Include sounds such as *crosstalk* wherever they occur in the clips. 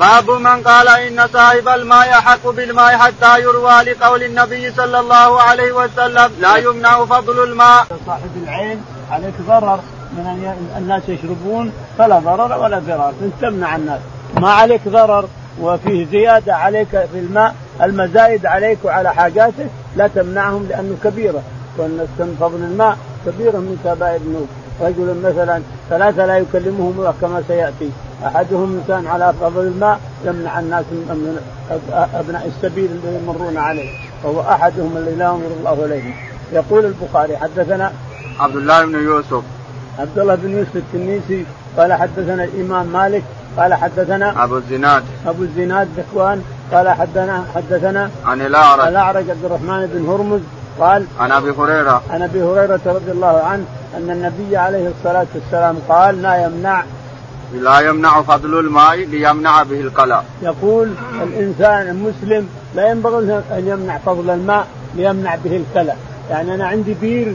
باب من قال إن صاحب الماء يحق بالماء حتى يروى لقول النبي صلى الله عليه وسلم لا يمنع فضل الماء. صاحب العين عليك ضرر من أن الناس يشربون فلا ضرر ولا ضرار. تمنع الناس. ما عليك ضرر وفيه زيادة عليك في الماء المزايد عليك وعلى حاجاتك لا تمنعهم لأنه كبيرة. كون فضل الماء كبيرة من كبائر الذنوب رجل مثلا ثلاثة لا يكلمهم الله كما سيأتي. أحدهم إنسان على فضل الماء يمنع الناس من أبناء السبيل اللي يمرون عليه وهو أحدهم الذي لا ينظر الله إليه. يقول البخاري حدثنا عبد الله بن يوسف. عبد الله بن يوسف التنيسي قال حدثنا الإمام مالك قال حدثنا أبو الزناد. أبو الزناد ذكوان قال حدثنا حدثنا عن الأعرج. الأعرج عبد الرحمن بن هرمز قال عن أبي هريرة. عن أبي هريرة رضي الله عنه أن النبي عليه الصلاة والسلام قال لا يمنع لا يمنع فضل الماء ليمنع به القلع يقول الإنسان المسلم لا ينبغي أن يمنع فضل الماء ليمنع به الكلى يعني أنا عندي بير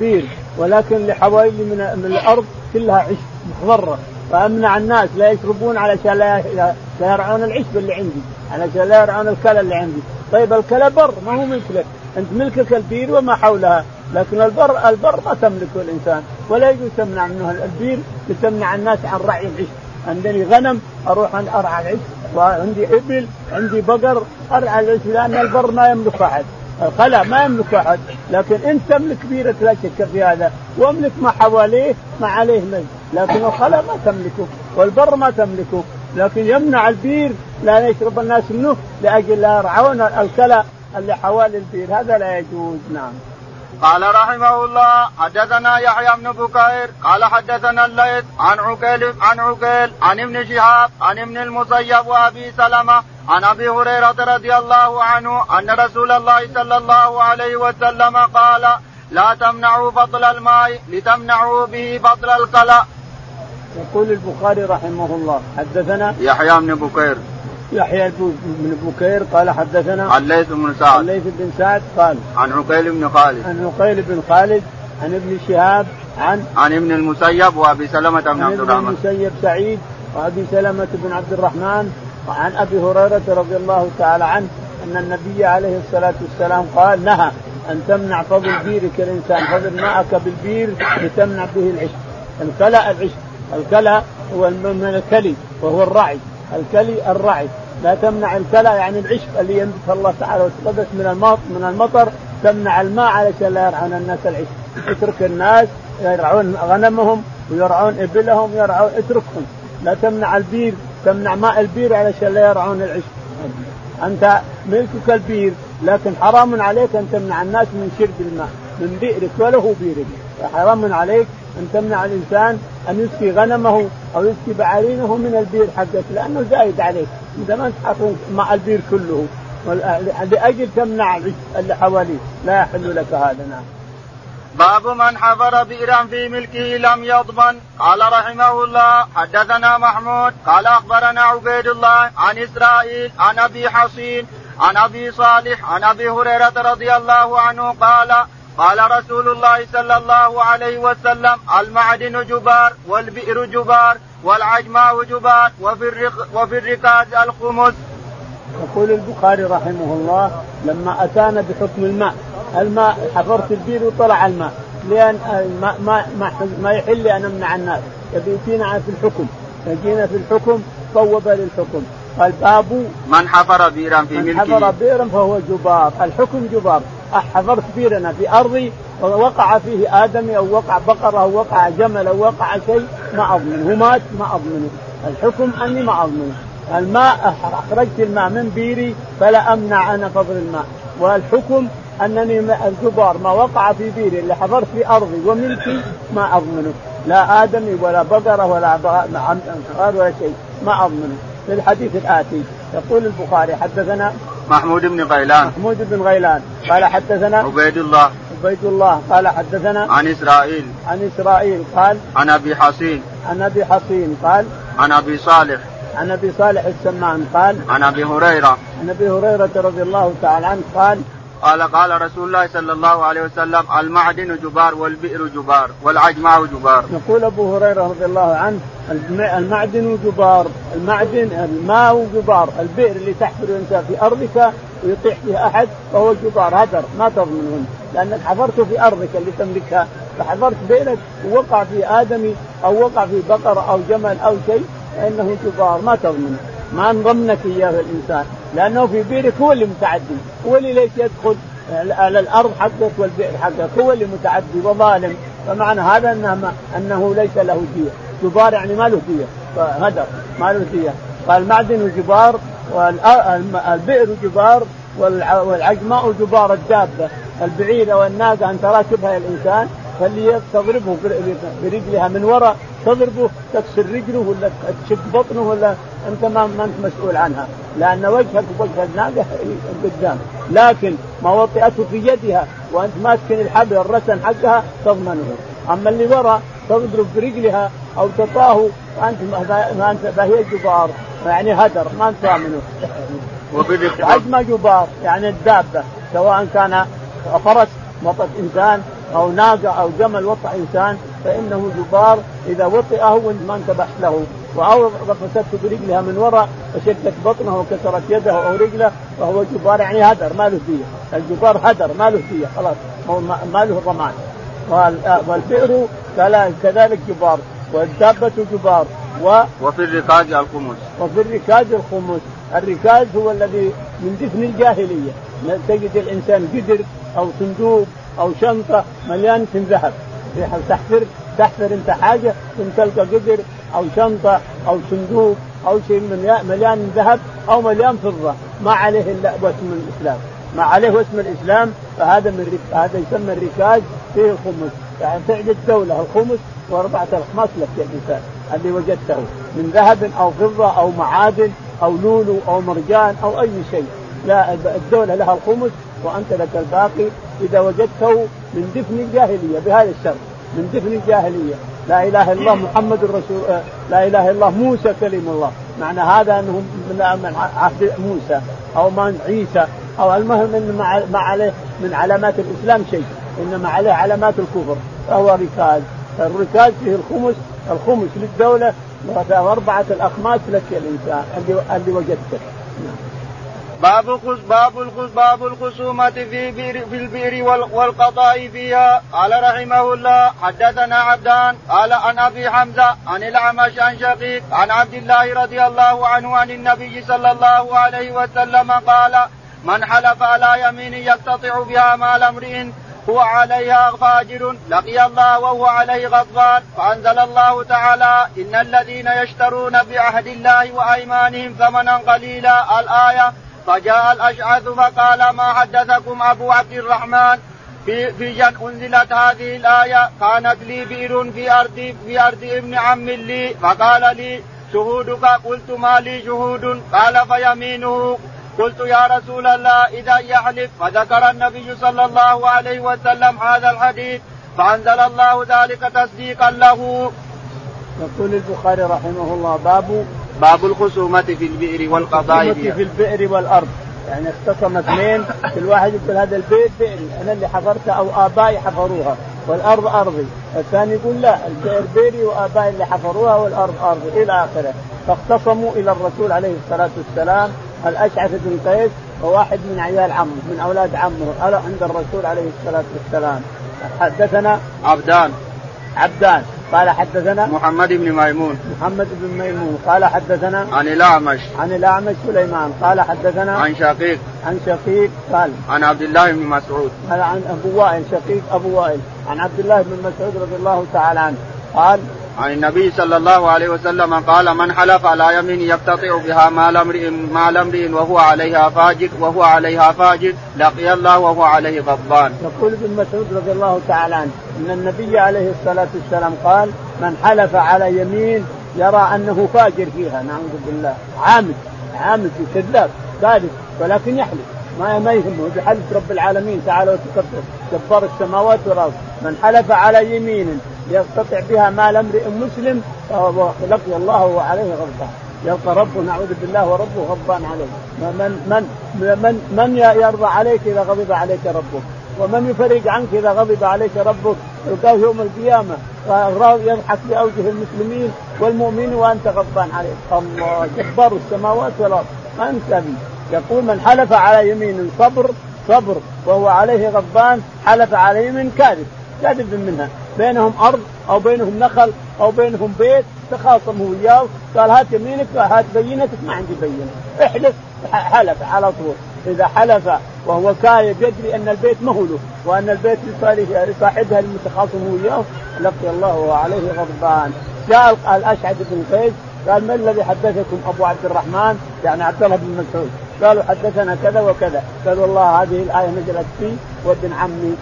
بير ولكن لحوالي من, من الأرض كلها عشب مخضرة. فأمنع الناس لا يشربون علشان لا, يرعون العشب اللي عندي علشان لا يرعون الكلى اللي عندي. طيب الكلى بر ما هو ملكك. أنت ملكك البير وما حولها. لكن البر البر ما تملكه الإنسان ولا يجوز تمنع منه. البير لتمنع الناس عن رعي العشب عندني غنم أروح أرعى العشب وعندي إبل عندي بقر أرعى العشب لأن البر ما يملك أحد. الخلا ما يملك أحد. لكن انت تملك بيرة لا شك في هذا. واملك ما حواليه ما عليه ملك. لكن الخلا ما تملكه. والبر ما تملكه. لكن يمنع البير لا يشرب الناس منه لأجل لا يرعون الكلى اللي حوالي البير. هذا لا يجوز. نعم. قال رحمه الله حدثنا يحيى بن بكير قال حدثنا الليث عن عقيل عن عقيل عن ابن شهاب عن ابن المسيب وأبي سلمة عن أبي هريرة رضي الله عنه أن رسول الله صلى الله عليه وسلم قال لا تمنعوا فضل الماء لتمنعوا به فضل الكلى. يقول البخاري رحمه الله حدثنا يحيى بن بكير يحيى بن بكير قال حدثنا عن ليث بن سعد. عن ليث بن سعد قال عن عقيل بن خالد. عن عقيل بن خالد عن ابن شهاب عن عن ابن المسيب وأبي سلمة بن عبد الرحمن. عن ابن المسيب سعيد وأبي سلمة بن عبد الرحمن وعن أبي هريرة رضي الله تعالى عنه أن النبي عليه الصلاة والسلام قال نهى أن تمنع فضل بيرك الإنسان فضل ماءك بالبير لتمنع به العشب. الكلى العشب. الكلى هو من الكلي وهو الرعي. الكلي الرعي. لا تمنع الكلى يعني العشب اللي ينبت الله تعالى وتقدس من المطر من المطر تمنع الماء علشان لا يرعون الناس العشب. اترك الناس يرعون غنمهم ويرعون إبلهم يرعون اتركهم. لا تمنع البير تمنع ماء البير علشان لا يرعون العشب. أنت ملكك البير لكن حرام عليك أن تمنع الناس من شرب الماء من بئرك وله بيرك. حرام عليك أن تمنع الإنسان أن يسقي غنمه أو يسقي بعارينه من البير حقك لأنه زايد عليك إذا ما انت مع البير كله لأجل تمنع اللي حواليه؟ لا يحل لك هذا نعم. باب من حفر بئرا في ملكه لم يضمن. قال رحمه الله حدثنا محمود قال أخبرنا عبيد الله عن إسرائيل عن أبي حصين عن أبي صالح عن أبي هريرة رضي الله عنه قال قال رسول الله صلى الله عليه وسلم المعدن جبار والبئر جبار والعجماء جبار وفي الرق وفي الركاز الخمس. يقول البخاري رحمه الله لما أتانا بحكم الماء، الماء حفرت البير وطلع الماء، لأن ما ما ما, ما يحل لي أن أمنع الناس، يبي يجينا في الحكم، يجينا في الحكم صوب للحكم، قال باب من حفر بئرا في ملكه. من حفر بئرا فهو جبار، الحكم جبار، حفرت بيرنا في أرضي ووقع فيه آدمي أو وقع بقرة أو وقع جمل أو وقع شيء ما اضمنه مات ما اضمنه الحكم أني ما اضمنه الماء أخرجت الماء من بيري فلا أمنع أنا فضل الماء. والحكم أنني الجبار ما وقع في بيري اللي حفرت في أرضي وملكي ما اضمنه لا آدمي ولا بقرة ولا ولا شيء ما اضمنه في الحديث الآتي يقول البخاري حدثنا محمود بن غيلان. محمود بن غيلان. قال حدثنا عبيد الله. عبيد الله. قال حدثنا عن إسرائيل. عن إسرائيل. قال عن أبي حصين عن أبي حصين قال عن أبي صالح. عن أبي صالح السمان. قال عن أبي هريرة. عن أبي هريرة رضي الله تعالى عنه. قال قال قال رسول الله صلى الله عليه وسلم المعدن جبار والبئر جبار والعجماء جبار. يقول أبو هريرة رضي الله عنه المعدن جبار المعدن الماء جبار البئر اللي تحفر الانسان في أرضك ويطيح فيه أحد فهو جبار هدر. ما تضمنه لأنك حفرته في أرضك اللي تملكها. فحفرت بئرك ووقع في آدمي أو وقع في بقرة أو جمل أو شيء فإنه جبار. ما تضمنه ما نضمنك إياه الإنسان. لأنه في بئرك هو اللي متعدي. هو اللي ليش يدخل على الأرض حقك والبئر حقك؟ هو اللي متعدي وظالم. فمعنى هذا انه أنه ليس له دية جبار يعني ما له دية هدر ما له دية. فالمعدن جبار والبئر جبار والعجماء جبار الدابة. البعيرة والناقة أن تراكبها الإنسان فاللي تضربه برجلها من وراء تضربه تكسر رجله ولا تشق بطنه ولا أنت ما, ما أنت مسؤول عنها. لأن وجهك وجه الناقه قدام. لكن ما وطئته في يدها وأنت ماسك الحبل الرسن حقها تضمنه. أما اللي وراء تضرب برجلها أو تطاه وانت ما انت فهي جبار. يعني هدر ما أنت ضامنه عجمه جبار يعني الدابة سواء كان فرس وطئ إنسان أو ناقة أو جمل وطئ إنسان فإنه جبار. إذا وطئه وانت ما انتبهت له. أو غفسته برجلها من وراء وشدت بطنه وكسرت يده أو رجله فهو جبار يعني هدر ما له دية. الجبار هدر ما له دية خلاص. ما له ضمان والبئر كذلك جبار والدابة جبار و وفي الركاز الخمس. وفي الركاز الخمس. الركاز هو الذي من دفن الجاهلية. تجد الإنسان قدر أو صندوق أو شنطة مليان من ذهب تحفر تحفر أنت حاجة ثم تلقى قدر أو شنطة أو صندوق أو شيء مليان من ذهب أو مليان فضة. ما عليه إلا اسم الإسلام. ما عليه اسم الإسلام فهذا من هذا يسمى الركاز فيه الخمس يعني تعد الدولة الخمس وأربعة الاخماس لك يا الانسان اللي وجدته من ذهب أو فضة أو معادن أو لولو أو مرجان أو أي شيء. لا الدولة لها الخمس وأنت لك الباقي. إذا وجدته من دفن الجاهلية بهذا الشرط من دفن الجاهلية. لا إله إلا الله محمد رسول آه، لا إله إلا الله موسى كلم الله. معنى هذا انه من عهد موسى أو من عيسى أو المهم أن ما عليه من علامات الإسلام شيء. إنما عليه علامات الكفر فهو ركاز. الركاز فيه الخمس الخمس للدولة واربعه الأخماس لك الإنسان اللي اللي وجدته باب باب باب الخصومة في بير في البئر والقضاء فيها. قال رحمه الله حدثنا عبدان قال عن أبي حمزة عن الأعمش عن شقيق عن عبد الله رضي الله عنه عن النبي صلى الله عليه وسلم قال من حلف على يمين يقتطع بها مال امرئ هو عليها فاجر لقي الله وهو عليه غضبان. فأنزل الله تعالى إن الذين يشترون بعهد الله وأيمانهم ثمنا قليلا الآية. فجاء الأشعث فقال ما حدثكم أبو عبد الرحمن؟ في في جن أنزلت هذه الآية كانت لي بئر في أرض في أرض ابن عم لي فقال لي شهودك؟ قلت ما لي شهود؟ قال فيمينه. قلت يا رسول الله إذا يحلف فذكر النبي صلى الله عليه وسلم هذا الحديث فأنزل الله ذلك تصديقا له. يقول البخاري رحمه الله باب باب الخصومة في البئر والقضاء في البئر والأرض. يعني اختصم اثنين كل واحد يقول هذا البيت بئري أنا اللي حفرته أو آبائي حفروها والأرض أرضي، الثاني يقول لا البئر بئري وآبائي اللي حفروها والأرض أرضي إلى آخره، فاختصموا إلى الرسول عليه الصلاة والسلام الأشعث بن قيس وواحد من عيال عمه من أولاد عمه عند الرسول عليه الصلاة والسلام. حدثنا عبدان. عبدان. قال حدثنا محمد بن ميمون. محمد بن ميمون. قال حدثنا عن الأعمش. عن الأعمش سليمان. قال حدثنا عن شقيق. عن شقيق قال عن عبد الله بن مسعود. قال عن أبو وائل شقيق أبو وائل. عن عبد الله بن مسعود رضي الله تعالى عنه. قال عن النبي صلى الله عليه وسلم قال من حلف على يمين يقتطع بها مال امرئ مال امرئ وهو عليها فاجر وهو عليها فاجر لقي الله وهو عليه غضبان. يقول ابن مسعود رضي الله تعالى عنه إن النبي عليه الصلاة والسلام قال من حلف على يمين يرى أنه فاجر فيها. نعوذ بالله. عامد عامد كذاب كاذب ولكن يحلف. ما ما يهمه بحلف رب العالمين تعالى وتكبر. جبار السماوات والأرض. من حلف على يمين يقتطع بها مال امرئ مسلم لقي الله وعليه غضبان. يلقى ربه نعوذ بالله وربه غضبان عليه. من من من من يرضى عليك إذا غضب عليك ربك؟ ومن يفرج عنك إذا غضب عليك ربك؟ يلقاه يوم القيامة. يضحك بأوجه المسلمين والمؤمنين وأنت غضبان عليه الله جبار السماوات والأرض. انت يقول من حلف على يمين صبر صبر. وهو عليه غضبان حلف على يمين كاذب. كاذب منها. بينهم أرض أو بينهم نخل أو بينهم بيت تخاصموا وياه قال هات يمينك هات بينتك ما عندي بينة. احلف حلف على طول. إذا حلف وهو كاذب يدري أن البيت مهله وأن البيت لصاحبها المتخاصم وياه لقي الله وعليه غضبان. جاء الاشعث بن قيس قال ما الذي حدثكم أبو عبد الرحمن؟ يعني عبد الله بن مسعود. قالوا حدثنا كذا وكذا. قال والله هذه الآية نزلت في وابن عمي.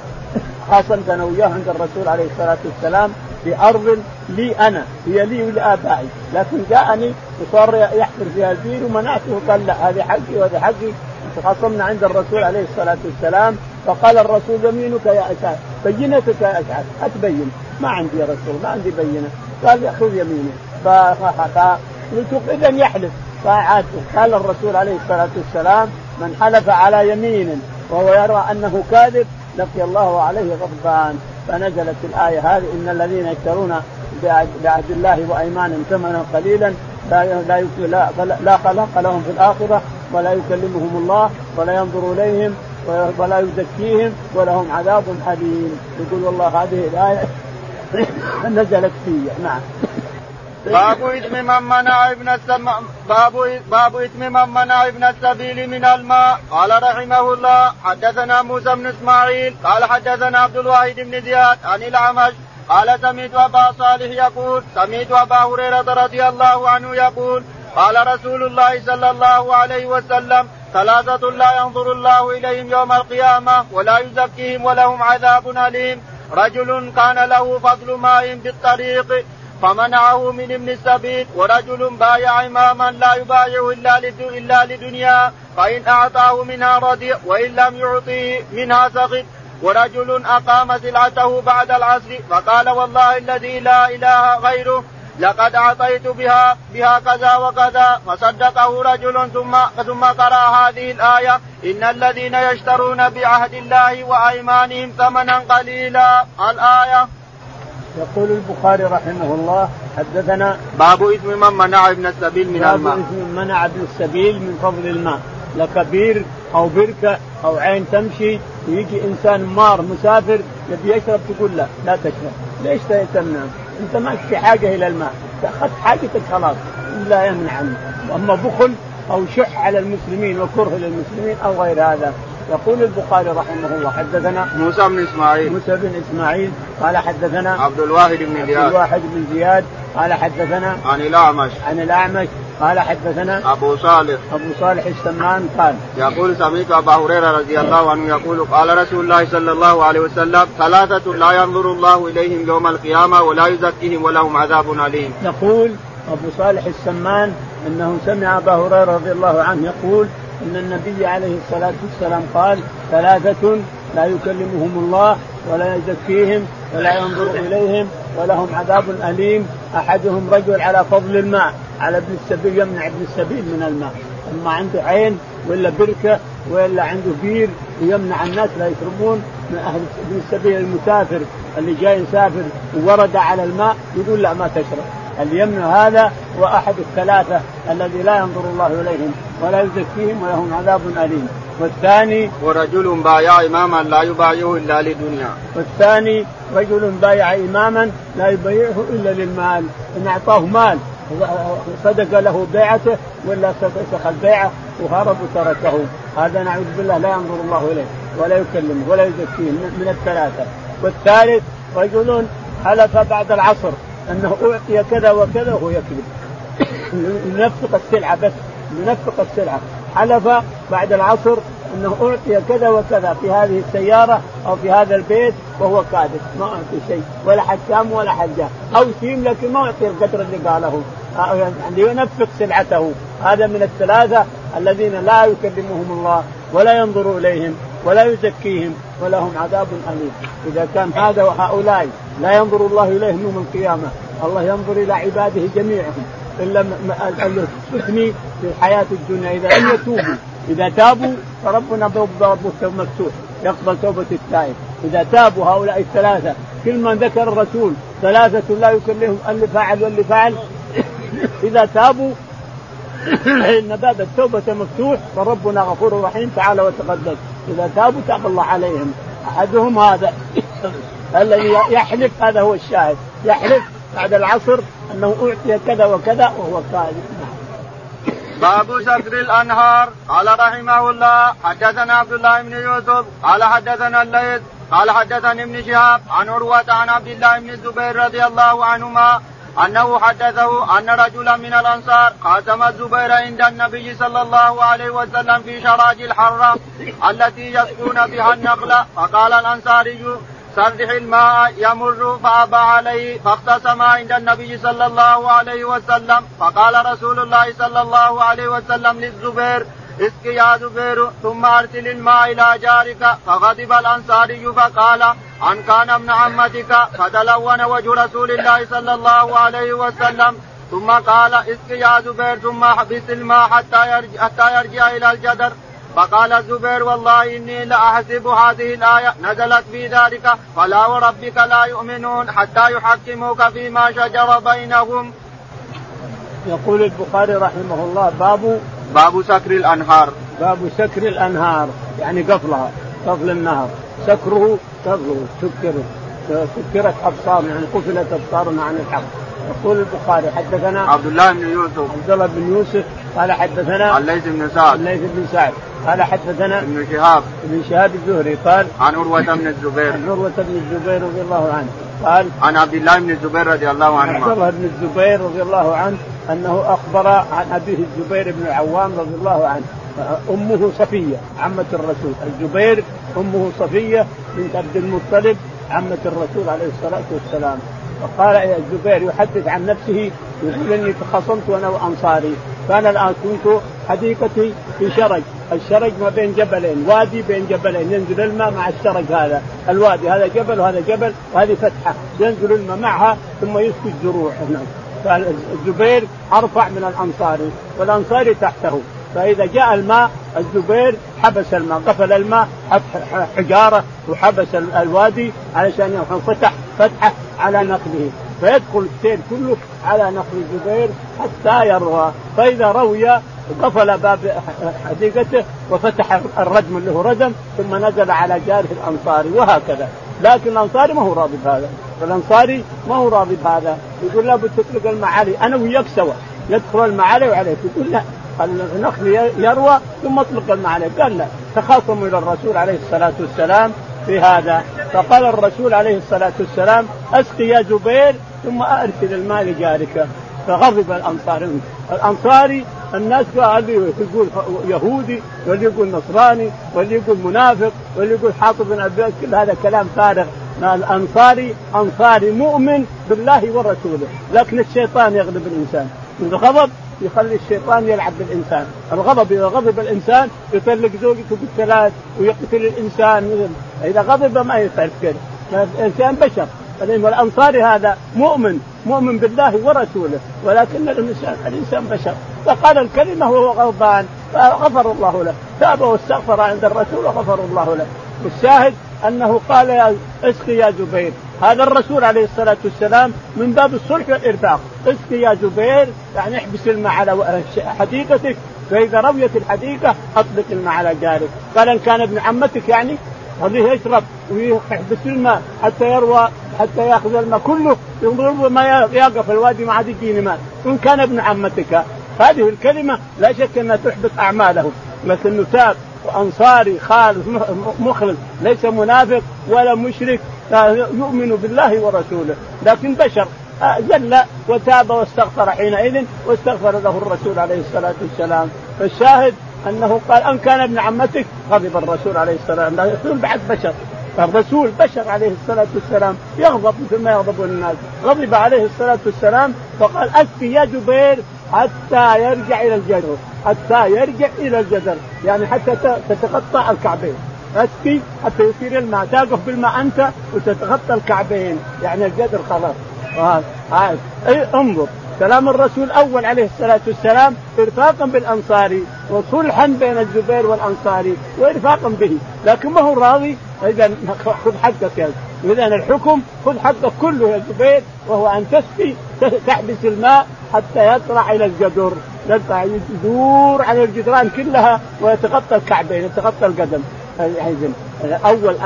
خاصمت أنا وياه عند الرسول عليه الصلاة والسلام في أرض لي أنا هي لي ولآبائي. لكن جاءني وصار يحفر فيها البير ومنعته قال لا هذه حقي وهذه حقي. خاصمنا عند الرسول عليه الصلاة والسلام فقال الرسول يمينك يا أشعث بينتك يا أشعث أتبين. ما عندي يا رسول ما عندي بينة. قال خذ يمينه فقلت إذا يحلف. فعاد قال الرسول عليه الصلاة والسلام من حلف على يمين وهو يرى أنه كاذب لقي الله عليه غضبان. فنزلت الآية هذه إن الذين يشترون بعهد الله وأيمانهم ثمنا قليلا لا لا لا, خلق لهم في الآخرة ولا يكلمهم الله ولا ينظر إليهم ولا يزكيهم ولهم عذاب أليم. يقول والله هذه الآية *coughs* نزلت في نعم. باب اثم من منع ابن السم... باب باب اثم من منع ابن السبيل من الماء. قال رحمه الله حدثنا موسى بن إسماعيل قال حدثنا عبد الواحد بن زياد عن الأعمش قال سمعت أبا صالح يقول سمعت أبا هريرة رضي الله عنه يقول قال رسول الله صلى الله عليه وسلم ثلاثة لا ينظر الله إليهم يوم القيامة ولا يزكيهم ولهم عذاب أليم. رجل كان له فضل ماء بالطريق فمنعه من ابن السبيل ورجل بايع إماما لا يبايعه إلا إلا لدنيا فإن أعطاه منها رضي وإن لم يعطيه منها سخط ورجل أقام سلعته بعد العصر فقال والله الذي لا إله غيره لقد أعطيت بها بها كذا وكذا فصدقه رجل ثم ثم قرأ هذه الآية إن الذين يشترون بعهد الله وأيمانهم ثمنا قليلا الآية. يقول البخاري رحمه الله حدثنا باب اثم من منع ابن السبيل من باب الماء. باب اثم من منع ابن السبيل من فضل الماء. لك بير أو بركة أو عين تمشي ويجي إنسان مار مسافر يبي يشرب تقول لا لا تشرب ليش تمنع؟ أنت ما في حاجة إلى الماء اخذت حاجتك خلاص لا يمنع عنه. وأما بخل أو شح على المسلمين وكره للمسلمين أو غير هذا يقول البخاري رحمه الله حدثنا موسى بن إسماعيل. موسى بن إسماعيل قال حدثنا عبد الواحد بن زياد. عبد الواحد بن زياد قال حدثنا عن الأعمش. عن الأعمش قال حدثنا أبو صالح. أبو صالح السمان قال يقول سمعت أبا هريرة رضي الله عنه يقول قال رسول الله صلى الله عليه وسلم ثلاثة لا ينظر الله إليهم يوم القيامة ولا يزكيهم ولهم عذاب أليم. يقول أبو صالح السمان أنه سمع أبا هريرة رضي الله عنه يقول إن النبي عليه الصلاة والسلام قال ثلاثة لا يكلمهم الله ولا يزكيهم ولا ينظر إليهم ولهم عذاب أليم. أحدهم رجل على فضل الماء على ابن السبيل يمنع ابن السبيل من الماء. أما عنده عين ولا بركة ولا عنده بير ويمنع الناس لا يشربون. من أهل ابن السبيل المسافر اللي جاي يسافر وورد على الماء يقول لا ما تشرب. اللي يمنع هذا هو احد الثلاثة الذي لا ينظر الله إليهم ولا يزكيهم ولهم عذاب أليم. والثاني ورجل بايع إماما لا يبايعه إلا لدنيا. والثاني رجل بايع إماما لا يبايعه إلا للمال. إن أعطاه مال صدق له بيعته ولا فسخ البيعه وهرب وتركه. هذا نعوذ بالله لا ينظر الله إليه ولا يكلمه ولا يزكيه من الثلاثة. والثالث رجل حلف بعد العصر. أنه أعطي كذا وكذا وهو يكذب. ينفق السلعة بس ينفق السلعة. حلف بعد العصر أنه أعطي كذا وكذا في هذه السيارة أو في هذا البيت وهو كاذب ما أعطي شيء ولا حكام ولا حجام أو سيم لكن ما أعطي القدر اللي قاله. يعني ينفق سلعته. هذا من الثلاثة الذين لا يكلمهم الله ولا ينظر إليهم ولا يزكيهم ولهم عذاب أليم. إذا كان هذا وهؤلاء لا ينظر الله اليهم يوم القيامة. الله ينظر إلى عباده جميعهم. إلا يستثني في الحياة الدنيا. إذا لم يتوبوا إذا تابوا فربنا باب مفتوح يقبل توبة التائب. إذا تابوا هؤلاء الثلاثة كل ما ذكر الرسول ثلاثة لا يكلمهم اللي فعل واللي فعل *coughs* إذا تابوا إن باب التوبة مفتوح فربنا غفور رحيم تعالى وتقدس. إذا تابوا تاب الله عليهم. أحدهم هذا. *coughs* الذي يحلف هذا هو الشاهد. يحلف بعد العصر أنه أعطي كذا وكذا وهو كاذب باب سكر الأنهار. قال رحمه الله حدثنا عبد الله بن يوسف. قال حدثنا الليث. قال حدثني ابن شهاب عن عروة عن عبد الله بن الزبير رضي الله عنهما أنه حدثه أن رجلا من الأنصار خاتم الزبير عند النبي صلى الله عليه وسلم في شراج الحرة التي يسقون بها النخل فقال الأنصاري سرح الماء يمر فأبى عليه فاقتسم عند النبي صلى الله عليه وسلم. فقال رسول الله صلى الله عليه وسلم للزبير اسق يا زبير ثم أرسل الماء إلى جارك. فغضب الأنصاري فقال أن كان ابن عمتك. فتلون وجه رسول الله صلى الله عليه وسلم. ثم قال اسق يا زبير ثم احبس الماء حتى يرجع, حتى يرجع إلى الجدر. فقال الزبير والله إني لاحسب هذه الآية. نزلت في ذلك. فلا وربك لا يؤمنون حتى يحكموك فيما شجر بينهم. يقول البخاري رحمه الله باب باب سكر الأنهار. باب سكر الأنهار يعني قفلها قفل النهر. سكره قفله سكر سكرت ابصار يعني قفلت أبصارنا عن الحق. يقول البخاري حدثنا عبد الله بن يوسف. عبد الله بن يوسف قال حدثنا الليث بن سعد. الليث بن سعد. قال حدثنا ابن شهاب. ابن شهاب الزهري قال عن عروة بن الزبير. عن عروة بن الزبير رضي الله عنه قال عن عبد الله بن الزبير رضي الله عنه عبد الله بن الزبير رضي الله عنه أنه أخبر عن أبيه الزبير بن العوام رضي الله عنه أمه صفية عمة الرسول. الزبير أمه صفية بنت عبد المطلب عمة الرسول عليه الصلاة والسلام. وقال الزبير يحدث عن نفسه يقول إني تخاصمت أنا وأنصاري. فأنا الآن كنت حديقتي في شرج. الشرج ما بين جبلين وادي بين جبلين ينزل الماء مع الشرج هذا. الوادي هذا جبل وهذا جبل وهذه فتحة. ينزل الماء معها ثم يسقي الزروع هناك. فالزبير أرفع من الانصاري والانصاري تحته. فإذا جاء الماء الزبير حبس الماء قفل الماء حجارة وحبس الوادي علشان فتح فتحة على نقله. فيدخل السيل كله على نقل الزبير حتى يروى. فإذا روي قفل باب حديقته وفتح الرجم اللي هو ردم ثم نزل على جاره الأنصاري وهكذا. لكن الأنصاري ما هو راضي بهذا. الأنصاري ما هو راضي بهذا. يقول لابد تطلق المعالي. أنا وياك سوا. يدخل المعالي وعليك. يقول لا. النخل يروى ثم اطلق المعالي. قال لا. تخاصموا إلى الرسول عليه الصلاة والسلام. في هذا. فقال الرسول عليه الصلاة والسلام أسقي يا زبير ثم أرسل الماء لجارك. فغضب الانصاري الانصاري الناس اللي يقول يهودي واللي يقول نصراني واللي يقول منافق واللي يقول حاطب بن ابي كل هذا كلام فارغ. الانصاري انصاري مؤمن بالله ورسوله. لكن الشيطان يغلب الإنسان. الغضب يخلي الشيطان يلعب بالإنسان، الغضب إذا غضب الإنسان يطلق زوجته بالثلاث ويقتل الإنسان. إذا غضب ما يفعل كذا، الإنسان بشر. والانصاري هذا مؤمن. مؤمن بالله ورسوله. ولكن الانسان الإنسان بشر. فقال الكلمة وهو غضبان فغفر الله له. تاب واستغفر عند الرسول وغفر الله له. والشاهد أنه قال يا اسقي يا زبير هذا الرسول عليه الصلاة والسلام من باب الصلح والارفاق اسقي يا زبير يعني احبس الماء على حديقتك فاذا رويت الحديقة اطلق الماء على جارك. قال إن كان ابن عمتك يعني خليه يشرب ويحبس الماء حتى يروى حتى يأخذ الماء كله ينظر ما يقف الوادي ما عاد يجيني ماء. إن كان ابن عمتك. هذه الكلمة لا شك أنها تحبط اعماله مثل إنه تاب وانصاري خالص مخلص ليس منافق ولا مشرك يؤمن بالله ورسوله. لكن بشر زل وتاب واستغفر حينئذ واستغفر له الرسول عليه الصلاة والسلام. فالشاهد أنه قال أن كان ابن عمتك؟ غضب الرسول عليه الصلاة والسلام. الرسول بعد بشر. الرسول بشر عليه الصلاة والسلام يغضب مثل ما يغضب الناس. غضب عليه الصلاة والسلام فقال أسقي يا جبير حتى يرجع إلى الجدر حتى يرجع إلى الجدر. يعني حتى تتقطع الكعبين. اسقي حتى يصير الماء. تقف بالماء أنت وتتغطى الكعبين. يعني الجدر خلاص. هذا أي انظر. كلام الرسول الأول عليه الصلاة والسلام ارفاقا بالانصاري وصلحا بين الزبير والانصاري وارفاقا به، لكن ما هو راضي إذا خذ حقك يا إذا الحكم خذ حقك كله يا زبير وهو أن تسقي تحبس الماء حتى يطلع إلى الجدر. يدور على الجدران كلها ويتغطى الكعبين يتغطى القدم. أول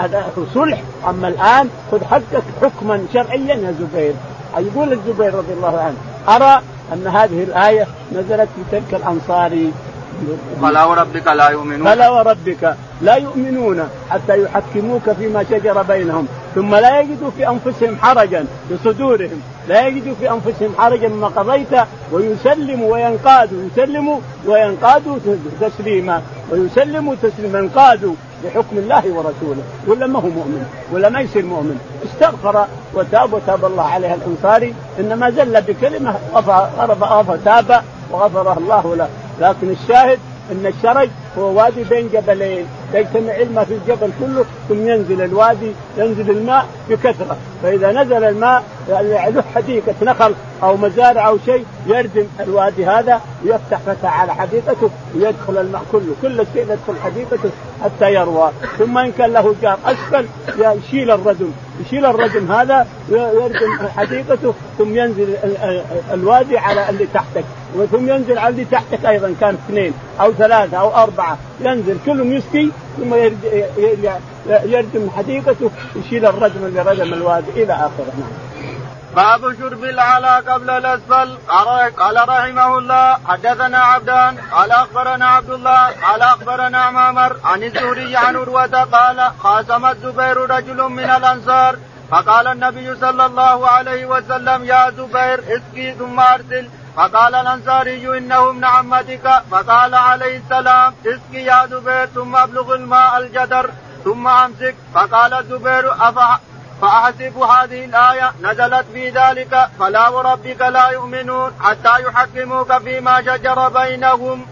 صلح. أما الآن خذ حقك حكما شرعيا يا زبير. يقول الزبير رضي الله عنه أرى أن هذه الآية نزلت في تلك الانصاري فلا وربك لا يؤمنون. فلا وربك لا يؤمنون حتى يحكموك فيما شجر بينهم. ثم لا يجدوا في أنفسهم حرجا في صدورهم. لا يجدوا في أنفسهم حرجا مما قضيت ويسلموا وينقادوا. يسلموا وينقادوا تسليما. ويسلموا تسليما ينقادوا لحكم الله ورسوله. ولا ما هو مؤمن ولا ما يصير مؤمن. استغفر وتاب وتاب الله عليه الأنصاري. إنما زل بكلمة غفر تاب وغفره الله له. لكن الشاهد أن الشرج هو وادي بين جبلين يجتمع الماء في الجبل كله ثم ينزل الوادي ينزل الماء بكثرة. فإذا نزل الماء يعني له حديقه نخل أو مزارع أو شيء يردم الوادي هذا ويفتح فتح على حديقته ويدخل الماء كله. كل شيء يدخل حديقته حتى يروى. ثم إن كان له جار أسفل يشيل الردم يشيل الردم هذا ويردم حديقته ثم ينزل الوادي على اللي تحتك. ثم ينزل على اللي تحتك أيضا كان اثنين أو ثلاثة أو أربعة. ينزل كلهم يسقي ثم يردم حديقته يشيل الردم اللي ردم الوادي إلى آخره. نعم. باب شرب العلا قبل الأسفل. قال رحمه الله حدثنا عبدان قال أخبرنا عبد الله قال أخبرنا عمامر عن الزهري عن عروة قال خاصم الزبير رجل من الأنصار. فقال النبي صلى الله عليه وسلم يا زبير اسقي ثم أرسل. فقال الأنصاري إنه ابن عمتك. فقال عليه السلام اسقي يا زبير ثم أبلغ الماء الجدر ثم أمسك. فقال الزبير فأحسب هذه الآية؟ نزلت في ذلك. فلا وربك لا يؤمنون حتى يحكموك فيما شجر بينهم.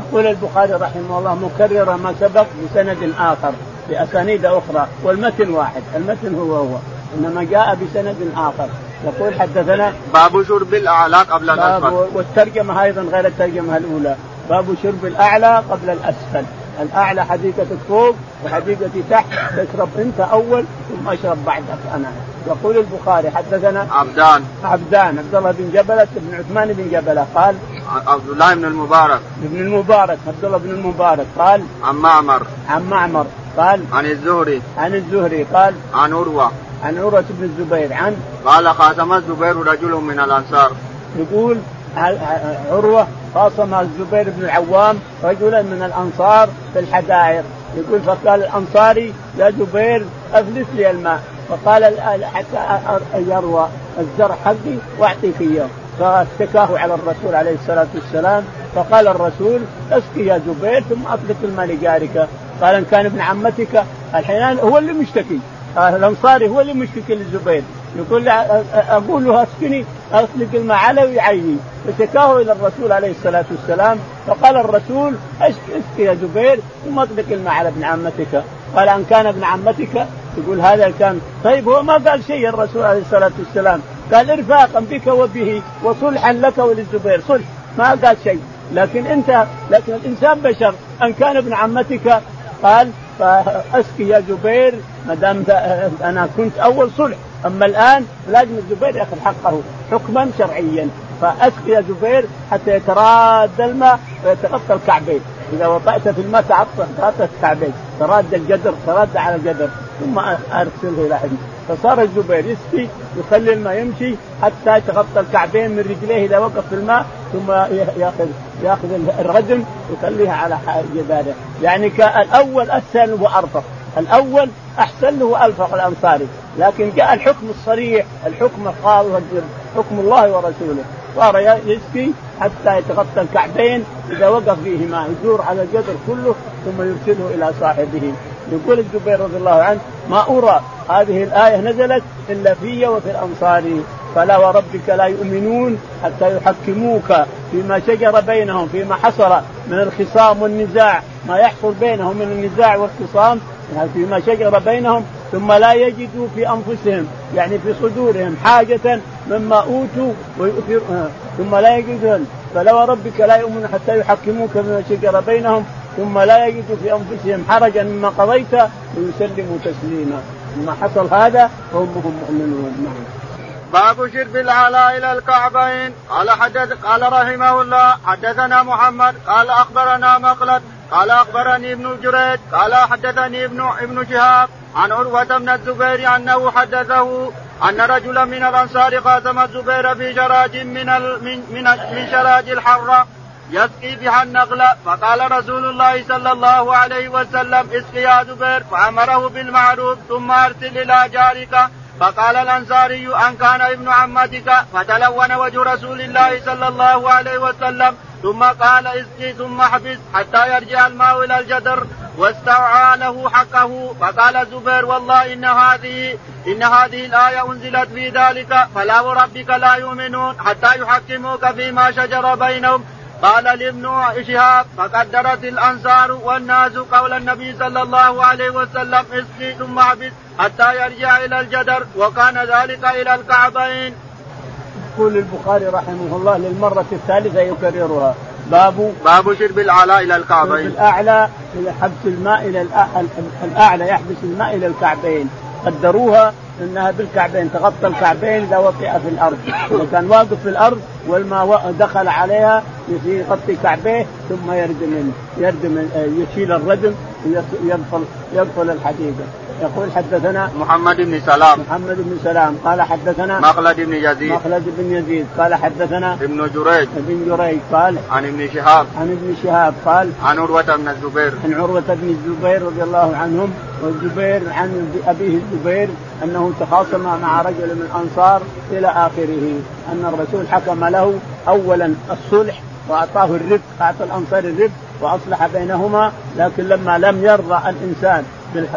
يقول البخاري رحمه الله مكررا ما سبق بسند آخر بأسانيد أخرى والمتن واحد. المتن هو هو إنما جاء بسند آخر. يقول حدثنا باب شرب الأعلى قبل الأسفل. والترجمة أيضا غير الترجمة الأولى. باب شرب الأعلى قبل الأسفل. الأعلى حديقتك فوق وحديقتي تحت تشرب أنت أول ثم أشرب بعدك أنا. يقول البخاري حدثنا عبدان. عبدان عبد الله بن جبلة بن عثمان بن جبلة قال عبد الله بن المبارك. بن المبارك عبد الله بن المبارك قال عن معمر. عن معمر قال عن الزهري. عن الزهري قال عن عروة. عن عروة بن الزبير عن قال خاتم الزبير رجل من الأنصار. يقول عروة خاصم الزبير بن العوام رجلا من الأنصار في الحدائق. يقول فقال الأنصاري يا زبير أفلس لي الماء. فقال حتى يروى الزرع حقي وأعطيك إياه. فاشتكاه على الرسول عليه الصلاة والسلام. فقال الرسول اسقي يا زبير ثم أطلق الماء لجارك. قال إن كان ابن عمتك. الحين هو اللي مشتكي. الأنصاري هو اللي مشتكي للزبير. يقول أقول له اسقني اطلق الماء على ويعيني. فشكاه إلى الرسول عليه الصلاة والسلام. فقال الرسول اسقي يا زبير ثم اطلق الماء على ابن عمتك. قال أن كان ابن عمتك؟ يقول هذا كان طيب هو ما قال شيء الرسول عليه الصلاة والسلام. قال ارفاقا بك وبه وصلحا لك وللزبير. صلح. ما قال شيء. لكن انت لكن الإنسان بشر. أن كان ابن عمتك؟ قال فاسقي يا زبير ما دام أنا كنت أول صلح. أما الآن لازم الزبير يأخذ حقه حكما شرعيا. فاسقي يا زبير حتى يتراد الماء ويتغطى الكعبين. إذا وطأت في الماء تغطى الكعبين. تراد الجدر تراد على الجدر. ثم أرسله إلى حديث. فصار الزبير يسقي يخلي الماء يمشي حتى يتغطى الكعبين من رجليه إذا وقف في الماء ثم يأخذ يأخذ الردم ويخليها على جباله. يعني الأول أسهل وأرفق. الأول أحسن له والفق الانصاري لكن جاء الحكم الصريح الحكم الخاص حكم الله ورسوله. صار يسقي حتى يتغطى الكعبين إذا وقف فيهما يدور على الجدر كله ثم يرسله إلى صاحبه. يقول الزبير رضي الله عنه ما ارى هذه الآية نزلت إلا في وفي الأنصار. فلا وربك لا يؤمنون حتى يحكموك فيما شجر بينهم فيما حصل من الخصام والنزاع. ما يحصل بينهم من النزاع والخصام يعني فيما شجر بينهم ثم لا يجدوا في أنفسهم يعني في صدورهم حاجة مما أوتوا ثم لا يجدون. فلا وربك لا يؤمنون حتى يحكموك فيما شجر بينهم. ثم لا يجدوا في أنفسهم حرجا مما قضيت ويسلموا تسليما. لما حصل هذا فهم مؤمنون. نعم. باب شرب العلاء إلى الكعبين. قال حدث قال رحمه الله حدثنا محمد قال أخبرنا مقلد قال أخبرني ابن جريج قال حدثني ابن ابن شهاب عن عروة بن الزبير أنه حدثه أن رجلا من الأنصار قاسم الزبير في شراج من من من, من شراج الحرة يسقي بها النخل فقال رسول الله صلى الله عليه وسلم اسقي يا زبير. فأمره بالمعروف ثم أرسل إلى جارك. فقال الأنصاري أن كان ابن عمتك. فتلون وجه رسول الله صلى الله عليه وسلم ثم قال اسقي ثم احبس حتى يرجع الماء إلى الجدر. واستوعى له حقه. فقال الزبير والله إن هذه إن هذه الآية أنزلت في ذلك فلا وربك لا يؤمنون حتى يحكموك فيما شجر بينهم. قال لابن شهاب فقدرت الأنصار والناس قول النبي صلى الله عليه وسلم اسقي ثم احبس حتى يرجع إلى الجدر وكان ذلك إلى الكعبين. يقول البخاري رحمه الله للمرة الثالثة يكررها باب باب شرب الاعلى إلى الكعبين. الأعلى حبس الماء إلى الأعلى يحبس الماء إلى الكعبين قدروها إنها بالكعبين تغطى الكعبين إذا وقع في الأرض. اذا كان واقف في الأرض والماء دخل عليها يغطي كعبيه ثم يردم يردم يشيل الردم ويدخل يدخل الحديقة. يقول حدثنا محمد بن سلام. محمد بن سلام. قال حدثنا مخلد بن يزيد. مخلد بن يزيد. قال حدثنا ابن جريج. ابن جريج. قال عن ابن شهاب. عن ابن شهاب. قال عن عروة بن الزبير. عن عروة بن الزبير رضي الله عنهم والزبير عن أبيه الزبير أنه تخاصم مع رجل من الأنصار إلى آخره أن الرسول حكم له اولا الصلح وأعطاه الرفق أعطى الأنصار الرفق وأصلح بينهما لكن لما لم يرضى الإنسان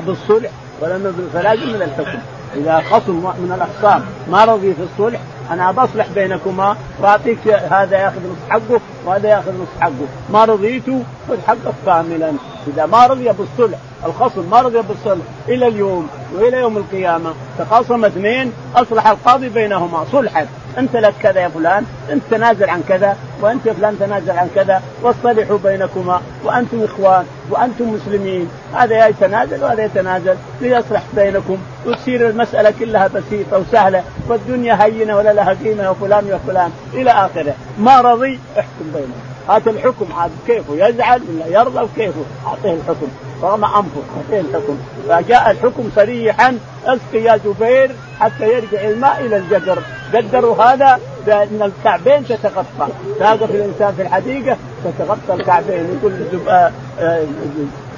بالصلح ولم فلازم من الحكم. إذا خصم من الأخصام ما رضي في الصلح أنا بصلح بينكما وأعطيك هذا يأخذ نصف حقه وهذا يأخذ نصف حقه. ما رضيت خذ حقك كاملا. إذا ما رضي بالصلح الخصم ما رضي بالصلح إلى اليوم وإلى يوم القيامة. تخاصم اثنين أصلح القاضي بينهما صلحا. انت لك كذا يا فلان انت تنازل عن كذا وانت يا فلان تنازل عن كذا واصطلحوا بينكما وأنتم إخوان وأنتم مسلمين. هذا يتنازل وهذا يتنازل ليصلح بينكم وتصير المسألة كلها بسيطة وسهلة والدنيا هينة ولا لها قيمة يا فلان يا فلان. إلى آخره. ما رضي احكم بينهم. هات الحكم عاد كيفه يزعل ولا يرضى وكيفه؟ أعطيه الحكم. رغم أنفه أعطيه الحكم. فجاء الحكم صريحا اسقي يا زبير حتى يرجع الماء إلى الجدر. قدروا هذا بأن الكعبين تتغطى. تقف الإنسان في الحديقة تتغطى الكعبين. يقول آه، آه،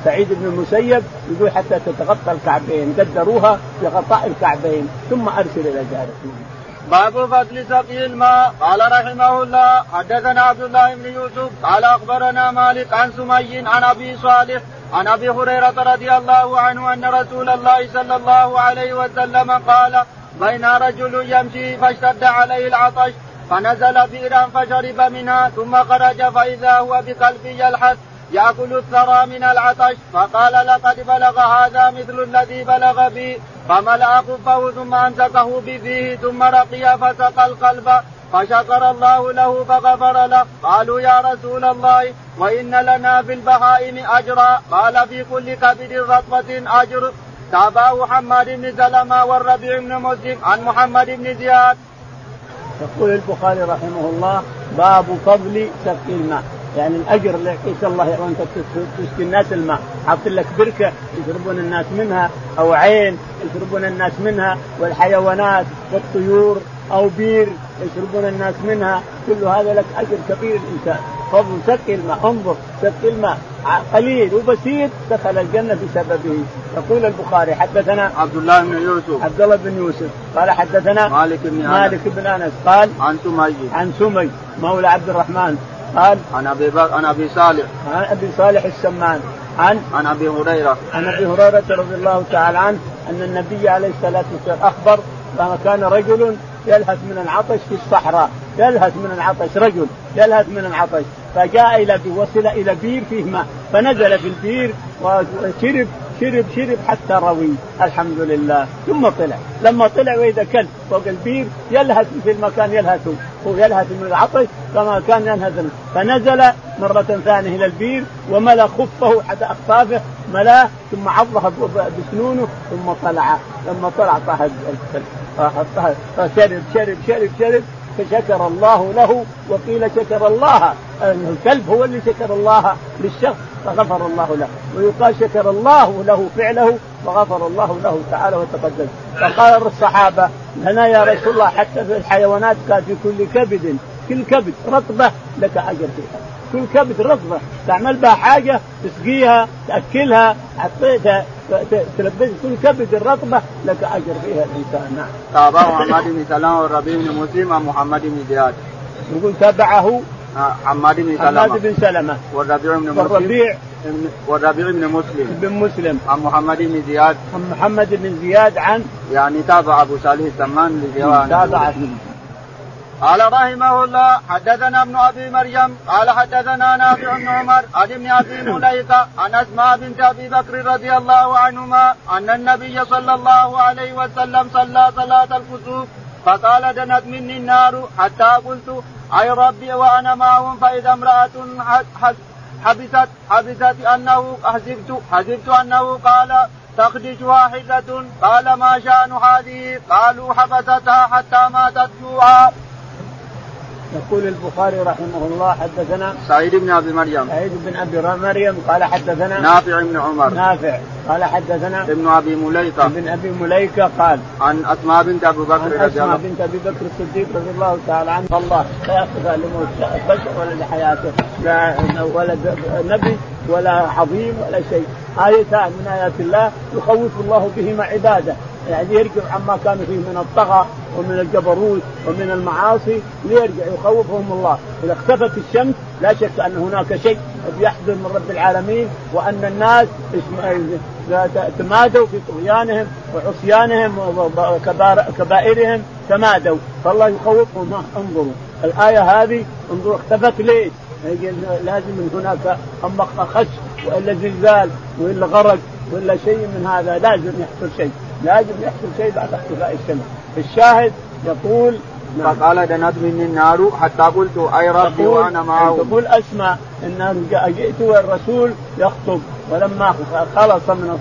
سعيد بن المسيب يقول حتى تتغطى الكعبين. قدروها بغطاء الكعبين. ثم أرسل إلى جارك. باب فضل سقي الماء. قال رحمه الله حدثنا عبد الله بن يوسف. قال أخبرنا مالك عن سمي عن أبي صالح عن أبي هريرة رضي الله عنه أن رسول الله صلى الله عليه وسلم قال بين رجل يمشي فاشتد عليه العطش فنزل بئرا فشرب منها ثم خرج فإذا هو بقلب يلحث يأكل الثرى من العطش فقال لقد بلغ هذا مثل الذي بلغ بي فملأ كفه ثم أمسكه بفيه ثم رقي فسقى القلب فشكر الله له فغفر له. قالوا يا رسول الله وإن لنا في البهائم أجرا قال في كل كبد رطبة أجر. تابعه محمد بن سلمة والربيع بن مسلم عن محمد بن زياد. يقول البخاري رحمه الله باب فضل سقي الماء. يعني الأجر اللي يعطيك الله وانت تسقي الناس الماء. حاط لك بركة يشربون الناس منها أو عين يشربون الناس منها والحيوانات والطيور أو بير يشربون الناس منها. كل هذا لك أجر كبير الانسان فضل سقي الماء انظر سقي الماء قليل وبسيط دخل الجنة بسببه. يقول البخاري حدثنا عبد الله بن يوسف. عبد الله بن يوسف. قال حدثنا مالك بن مالك بن أنس. قال عن سمي. عن سمي مولى عبد الرحمن. قال عن أبي عن أبي صالح. عن أبي صالح السمان. عن عن أبي هريرة. عن أبي هريرة رضي الله تعالى عنه أن النبي عليه الصلاة والسلام أخبر كان رجل يلهث من العطش في الصحراء. يلهث من العطش رجل يلهث من العطش. فجاء إلى وصل إلى بير فيه ماء فنزل في البير وشرب شرب شرب حتى روي. الحمد لله. ثم طلع. لما طلع وإذا كلب فوق البير يلهث في المكان يلهث هو يلهث من العطش كما كان يلهث. فنزل مرة ثانية إلى البير وملأ خفه حتى أخفافه ملأه ثم عضها بسنونه ثم طلع. لما طلع طاح فشرب شرب شرب شرب. فشكر الله له وقيل شكر الله. الكلب هو اللي شكر الله للشخص فغفر الله له. ويقال شكر الله له فعله فغفر الله له تعالى وتقدم. فقال الصحابة لنا يا رسول الله حتى في الحيوانات قال في كل كبد. كل كبد رطبة لك أجر فيها. كل كبد رطبه تعمل بها حاجة تسقيها تأكلها حطيتها تلبس كل كبد الرطبة لك أجر فيها الإنسان. نعم. تابعه عماد بن سلام والربيع بن مسلم عن محمد بن زياد. يقول تابعه حماد بن سلمة. حماد بن سلمة. والربيع بن مسلم. والربيع والربيع بن مسلم. بن مسلم. عن محمد بن زياد. عن محمد بن زياد عن يعني تابع أبو صالح السمان لجوان تابع. قال رحمه الله حدثنا ابن أبي مريم قال حدثنا نافع بن عمر عن ابن أبي مليكة عن أسماء بنت أبي بكر رضي الله عنهما أن النبي صلى الله عليه وسلم صلى صلاة الكسوف فقال دنت مني النار حتى قلت أي ربي وأنا معهم فإذا امرأة حبست حبست انه حسبت حسبت أنه قال تخدش واحدة قال ما شأن هذه؟ قالوا حبستها حتى ماتت جوعا. يقول البخاري رحمه الله حدثنا سعيد بن أبي مريم. سعيد بن أبي مريم قال حدثنا نافع بن عمر. نافع قال حدثنا ابن أبي مليكة. ابن أبي مليكة قال عن أسماء بنت أبي بكر رضي الله اسماء بنت أبي بكر الصديق رضي الله تعالى عنه. الله لا يقف لموت بشر ولا لحياته لا ولا نبي ولا عظيم ولا شيء. آيتان من آيات الله يخوف الله بهما عباده. يعني يرجع عما كانوا فيه من الطغى. ومن الجبروت ومن المعاصي ليرجع يخوفهم الله. إذا اختفت الشمس لا شك أن هناك شيء يحدث من رب العالمين وأن الناس تمادوا في طغيانهم وعصيانهم وكبائرهم تمادوا. فالله يخوفهم. انظروا. الآية هذه انظروا اختفت ليش؟ لازم هناك اما خش وإلا زلزال وإلا غرق ولا شيء من هذا. لازم يحصل شيء. لازم يحصل شيء بعد اختفاء الشمس. الشاهد يقول نعم. فقال دنت مني النار حتى قلت أي ربي وأنا معه. تقول أسمع ان جئت والرسول يخطب. ولما خلص من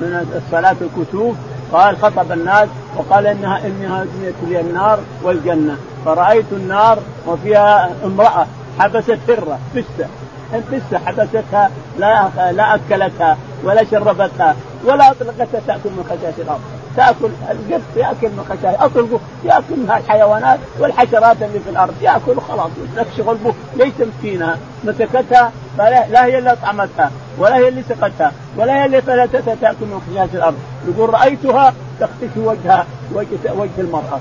من الصلاة الكسوف قال خطب الناس وقال انها انها دنيت لي النار والجنة. فرأيت النار وفيها امرأة حبست هره فسه الفسه حبستها لا لا أكلتها ولا شربتها ولا أطلقتها تأكل من خشاش الأرض. تأكل القط يأكل من خشاش أطلقه يأكل منها الحيوانات والحشرات اللي في الأرض يأكل خلاص يشغل به ليس مسكينها مسكتها لا هي اللي أطعمتها ولا هي اللي سقتها ولا هي اللي فلتتها تأكل من خشاش الأرض. يقول رأيتها تختفي وجهها وجه وجه المرأة.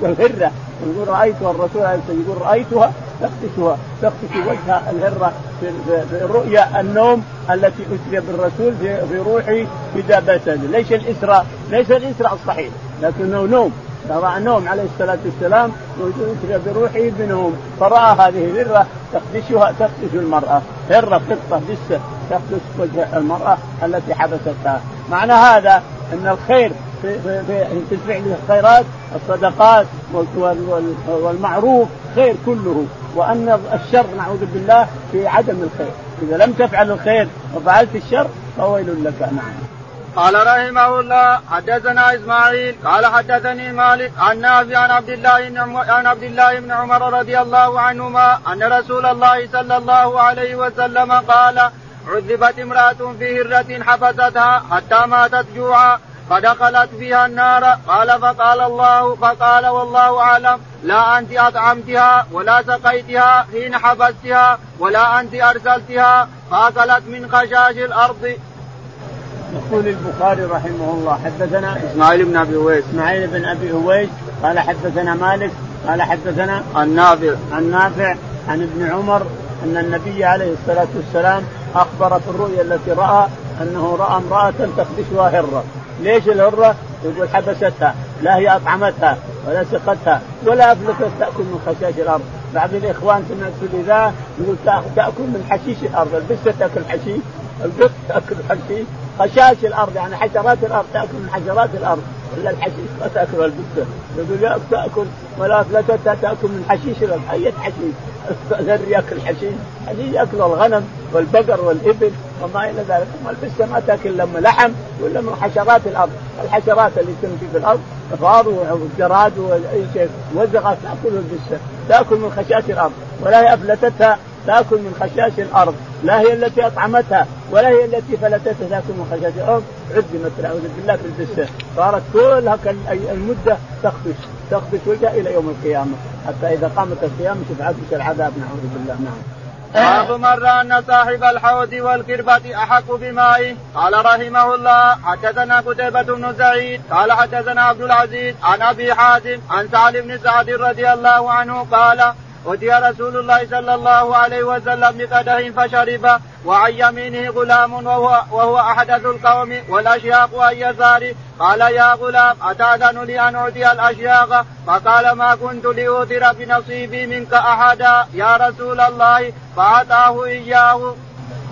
والهره يقول رأيتها الرسول عليه الصلاة يقول رأيتها تختشها تختش وجه الهرة في, رؤيا النوم التي اسري بالرسول في, روحي بدابته ليس الإسراء ليس الإسراء الصحيح لكنه نوم. راى نوم عليه الصلاة والسلام اسري بروحه بنوم. فراى هذه الهرة تخدشها تخدش المرأة. هرة قطة دسه تخدش وجه المرأة التي حبستها معنى هذا أن الخير في في في فعل الخيرات الصدقات والمعروف خير كله. وأن الشر نعوذ بالله في عدم الخير. إذا لم تفعل الخير وفعلت الشر فويل لك نعم. قال رحمه الله حدثنا إسماعيل قال حدثني مالك عن نافع عن عبد الله عن عبد الله بن عمر رضي الله عنهما أن رسول الله صلى الله عليه وسلم قال عذبت امرأة في هرة حبستها حتى ماتت جوعا. فدخلت فيها النار. قال فقال الله فقال والله أعلم. لا أنت أطعمتها ولا سقيتها حين حبستها ولا أنت أرسلتها. فأكلت من خشاش الأرض. يقول البخاري رحمه الله حدثنا إسماعيل بن أبي أويس. إسماعيل بن أبي أويس قال حدثنا مالك قال حدثنا عن نافع عن نافع عن ابن عمر أن النبي عليه الصلاة والسلام أخبر في الرؤيا التي رأى أنه رأى امرأة تخدشها هرة. ليش الهرة؟ يقول حبستها لا هي أطعمتها ولا سقتها ولا افلتت تأكل من خشاش الأرض. بعض الإخوان في الإذاعة يقول تأكل من حشيش الأرض. البسة تأكل حشيش القط تأكل حشيش خشاش الأرض يعني حشرات الأرض تأكل من حشرات الأرض. إلا الحشيش ما تأكل البسة. يقول تأكل ولا افلتتها تأكل من حشيش أي حشيش؟ الذر يأكل حشيش. حشيش يأكل الغنم والبقر والإبل. وما إلى ذلك. اما البسه ما تأكل لما لحم ولا من حشرات الأرض. الحشرات اللي تمشي في الأرض فار والجراد واي شيء وزغت تأكل البسه تأكل من خشاش الأرض. ولا هي أفلتتها تأكل من خشاش الأرض. لا هي التي أطعمتها ولا هي التي فلتتها تأكل من خشاش الأرض. عدمت أعوذ بالله في الجثه صارت كلها المدة تخفش تخفش وجهها إلى يوم القيامة. حتى إذا قامت القيامة شفعت العذاب. نعوذ بالله. نعم. باب مر ان صاحب الحوض والكربة أحق بمائه. قال رحمه الله حدثنا قتيبة بن سعيد قال حدثنا عبد العزيز عن أبي حازم عن سعد بن سعد رضي الله عنه قال أتي رسول الله صلى الله عليه وسلم بقدح فشرب وعن يمينه غلام وهو, وهو أحدث القوم والأشياق عن يساره. قال يا غلام أتأذن لي أن أعطي الأشياق؟ فقال ما كنت لأوثر بنصيبي منك أحدا يا رسول الله فأعطاه إياه.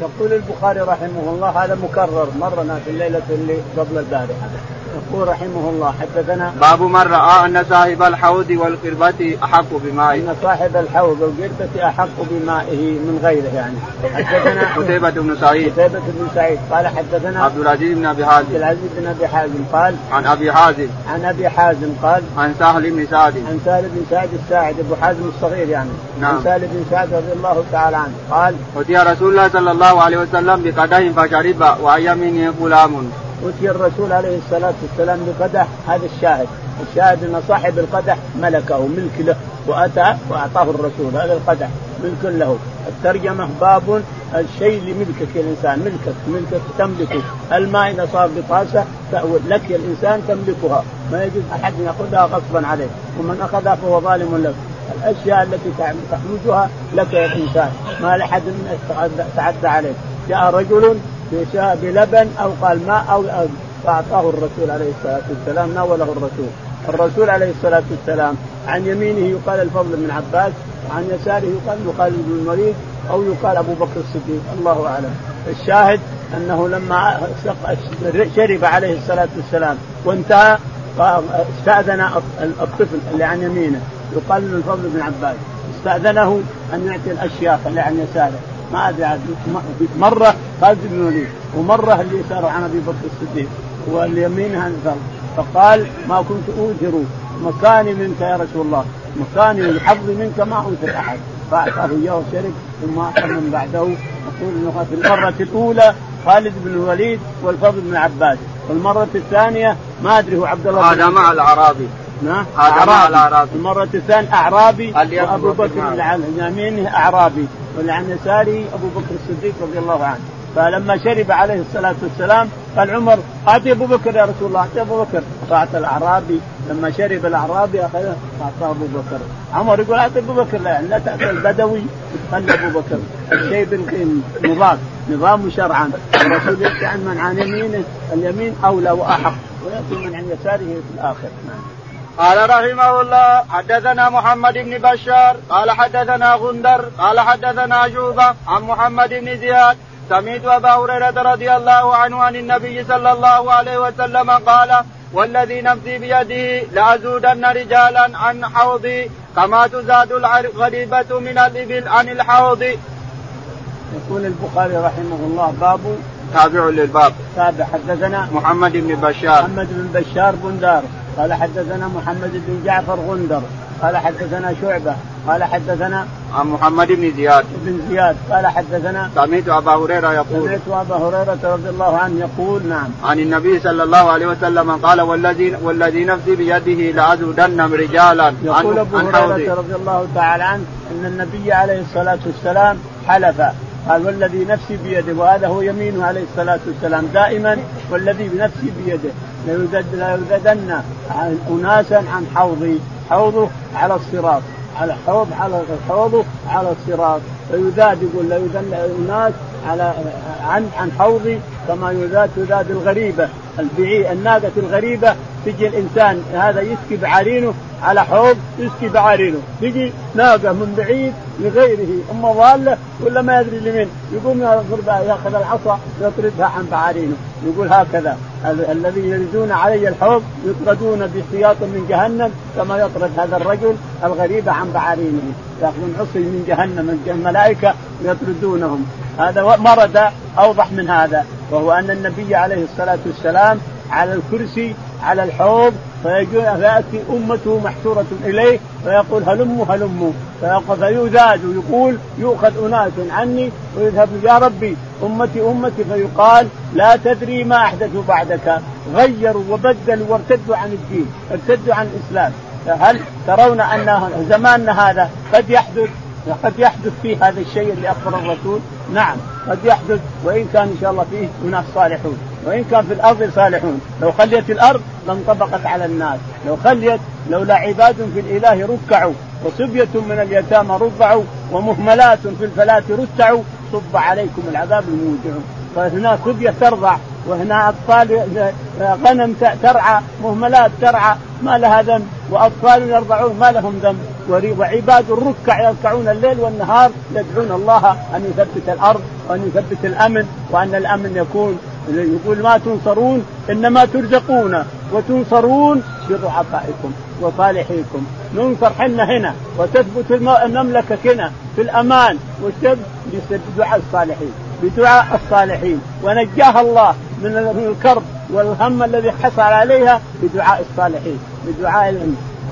يقول البخاري رحمه الله هذا مكرر مرنا في الليلة اللي قبل البارحة. يقول رحمه الله حدثنا باب من رأى أن صاحب الحوض والقربة أحق بمائه أن صاحب الحوض والقربة أحق بمائه من غيره يعني. حدثنا قتيبة بن سعيد. قتيبة بن سعيد. قال حدثنا عبد العزيز بن أبي حازم. عبد العزيز بن أبي حازم قال عن أبي حازم. عن أبي حازم قال عن سهل بن سعد. عن سهل بن سعد الساعد أبو حازم الصغير يعني. نعم. عن سهل بن سعد رضي الله تعالى عنه قال أتي رسول الله صلى الله عليه وسلم بقدح فشرب وعن يمينه غلام أتي الرسول عليه الصلاة والسلام بقدح هذا الشاهد الشاهد أن صاحب القدح ملكه ملك له وأتى وأعطاه الرسول هذا القدح ملك له. الترجمة باب الشيء لملكك الإنسان ملكك ملكك تملكه. الماء إذا صار بطاسة لك الإنسان تملكها. ما يجوز أحد يأخذها غصبا عليه. ومن أخذها فهو ظالم لك الأشياء التي تحوزها لك يا الإنسان. ما لحد تعدى عليك جاء رجل بلبن أو قال ماء أو فأعطاه الرسول عليه الصلاة والسلام ناوله الرسول. الرسول عليه الصلاة والسلام عن يمينه يقال الفضل بن عباس وعن يساره يقال يقال ابن المريض أو يقال أبو بكر الصديق. الله أعلم. الشاهد أنه لما شرب عليه الصلاة والسلام وانتهى استأذن الطفل اللي عن يمينه يقال الفضل بن عباس. استأذنه أن يعطي الأشياخ اللي عن يساره. ما أدري عاد مرة خالد بن الوليد ومرة اللي صار عن أبي بكر الصديق واليمين هذا فقال ما كنت اوثر مكاني منك يا رسول الله مكاني وحظي منك ما اوثر أحد. فأعطاه إياه وشرب ثم أخذ من بعده. يقول إنه في المرة الأولى خالد بن الوليد والفضل بن عباس والمرة الثانية ما أدري هو عبد الله هذا مع الأعرابي. نعم أعرابي. الأعرابي. المرة الثانية أعرابي وأبو بكر عن يمينه أعرابي. وعن يساره أبو بكر الصديق رضي الله عنه. فلما شرب عليه الصلاة والسلام قال عمر أعطي أبو بكر يا رسول الله أعطي أبو بكر. فأعطى الأعرابي. لما شرب الأعرابي أخذه فأعطاه أبو بكر. عمر يقول أعطي أبو بكر لا لا تأتي البدوي. تخلي أبو بكر الشيء بالنظام نظام شرعا. الرسول يأتي عن من عن يمينه اليمين أولى وأحق. ويأتي من عن يساره في الآخر. نعم. قال رحمه الله حدثنا محمد بن بشار قال حدثنا غندر قال حدثنا شوبة عن محمد بن زياد سمعت أبا هريرة رضي الله عنه عن النبي صلى الله عليه وسلم قال والذي نفسي بيده لأزودن رجالا عن حوضي كما تزاد الغريبة من الإبل عن الحوض. يقول البخاري رحمه الله باب تابع للباب. تابع حدثنا محمد بن بشار. محمد بن بشار بندار قال حدثنا محمد بن جعفر غندر قال حدثنا شعبة قال حدثنا عن محمد بن زياد. بن زياد قال حدثنا سمعت أبا هريرة يقول. سمعت أبا هريرة رضي الله عنه يقول نعم. عن النبي صلى الله عليه وسلم قال والذي والذي نفسي بيده لأزودن رجالا يقول أبو هريرة رضي الله تعالى عنه أن النبي عليه الصلاة والسلام حلف. قال والذي نفسي بيده. وهذا هو يمينه عليه الصلاة والسلام دائما والذي بنفسي بيده. ليوجدن اناسا عن حوضي حوضه على الصراط. على حوض على حوضه على الصراط. فيذاد يقول لا يذل أناس على عن عن حوضي كما يذاد تذاد الغريبة البعي الناقة الغريبة تجي الإنسان هذا يسقي بعرينه على حوض يسقي بعارينه تجي ناقة من بعيد لغيره أما ضالة ولا ما يدري لمن. يقوم يأخذ العصا يطردها عن بعارينه يقول هكذا الذي يريدون علي الحوض يطردون بسياط من جهنم كما يطرد هذا الرجل الغريب عن بعارينه يأخذون عصي من جهنم الملائكة يطردونهم. هذا مرد أوضح من هذا وهو أن النبي عليه الصلاة والسلام على الكرسي على الحوض فيأتي أمته محشورة إليه فيقول هلموا هلموا. فيزاد ويقول يؤخذ أناس عني ويذهب يا ربي أمتي أمتي. فيقال لا تدري ما احدثوا بعدك. غيروا وبدلوا وارتدوا عن الدين ارتدوا عن الإسلام. هل ترون أن زماننا هذا قد يحدث قد يحدث فيه هذا الشيء اللي أخبر الرسول؟ نعم قد يحدث وإن كان إن شاء الله فيه اناس صالحون. وإن كان في الأرض صالحون. لو خليت الأرض لانطبقت على الناس. لو خليت لولا عباد في الإله ركعوا وصبية من اليتامى رضعوا ومهملات في الفلاة رتعوا صب عليكم العذاب الموجع. فهنا صبية ترضع وهنا أطفال غنم ترعى مهملات ترعى ما لها ذنب. وأطفال يرضعون ما لهم ذنب. وعباد الركع يركعون الليل والنهار يدعون الله أن يثبت الأرض وأن يثبت الأمن وأن الأمن يكون يقول ما تنصرون إنما ترزقون وتنصرون بضعفائكم وصالحيكم. ننصر حنا هنا وتثبت المملكة هنا في الأمان وتثبت بدعاء الصالحين بدعاء الصالحين. ونجاها الله من الكرب والهم الذي حصل عليها بدعاء الصالحين بدعاء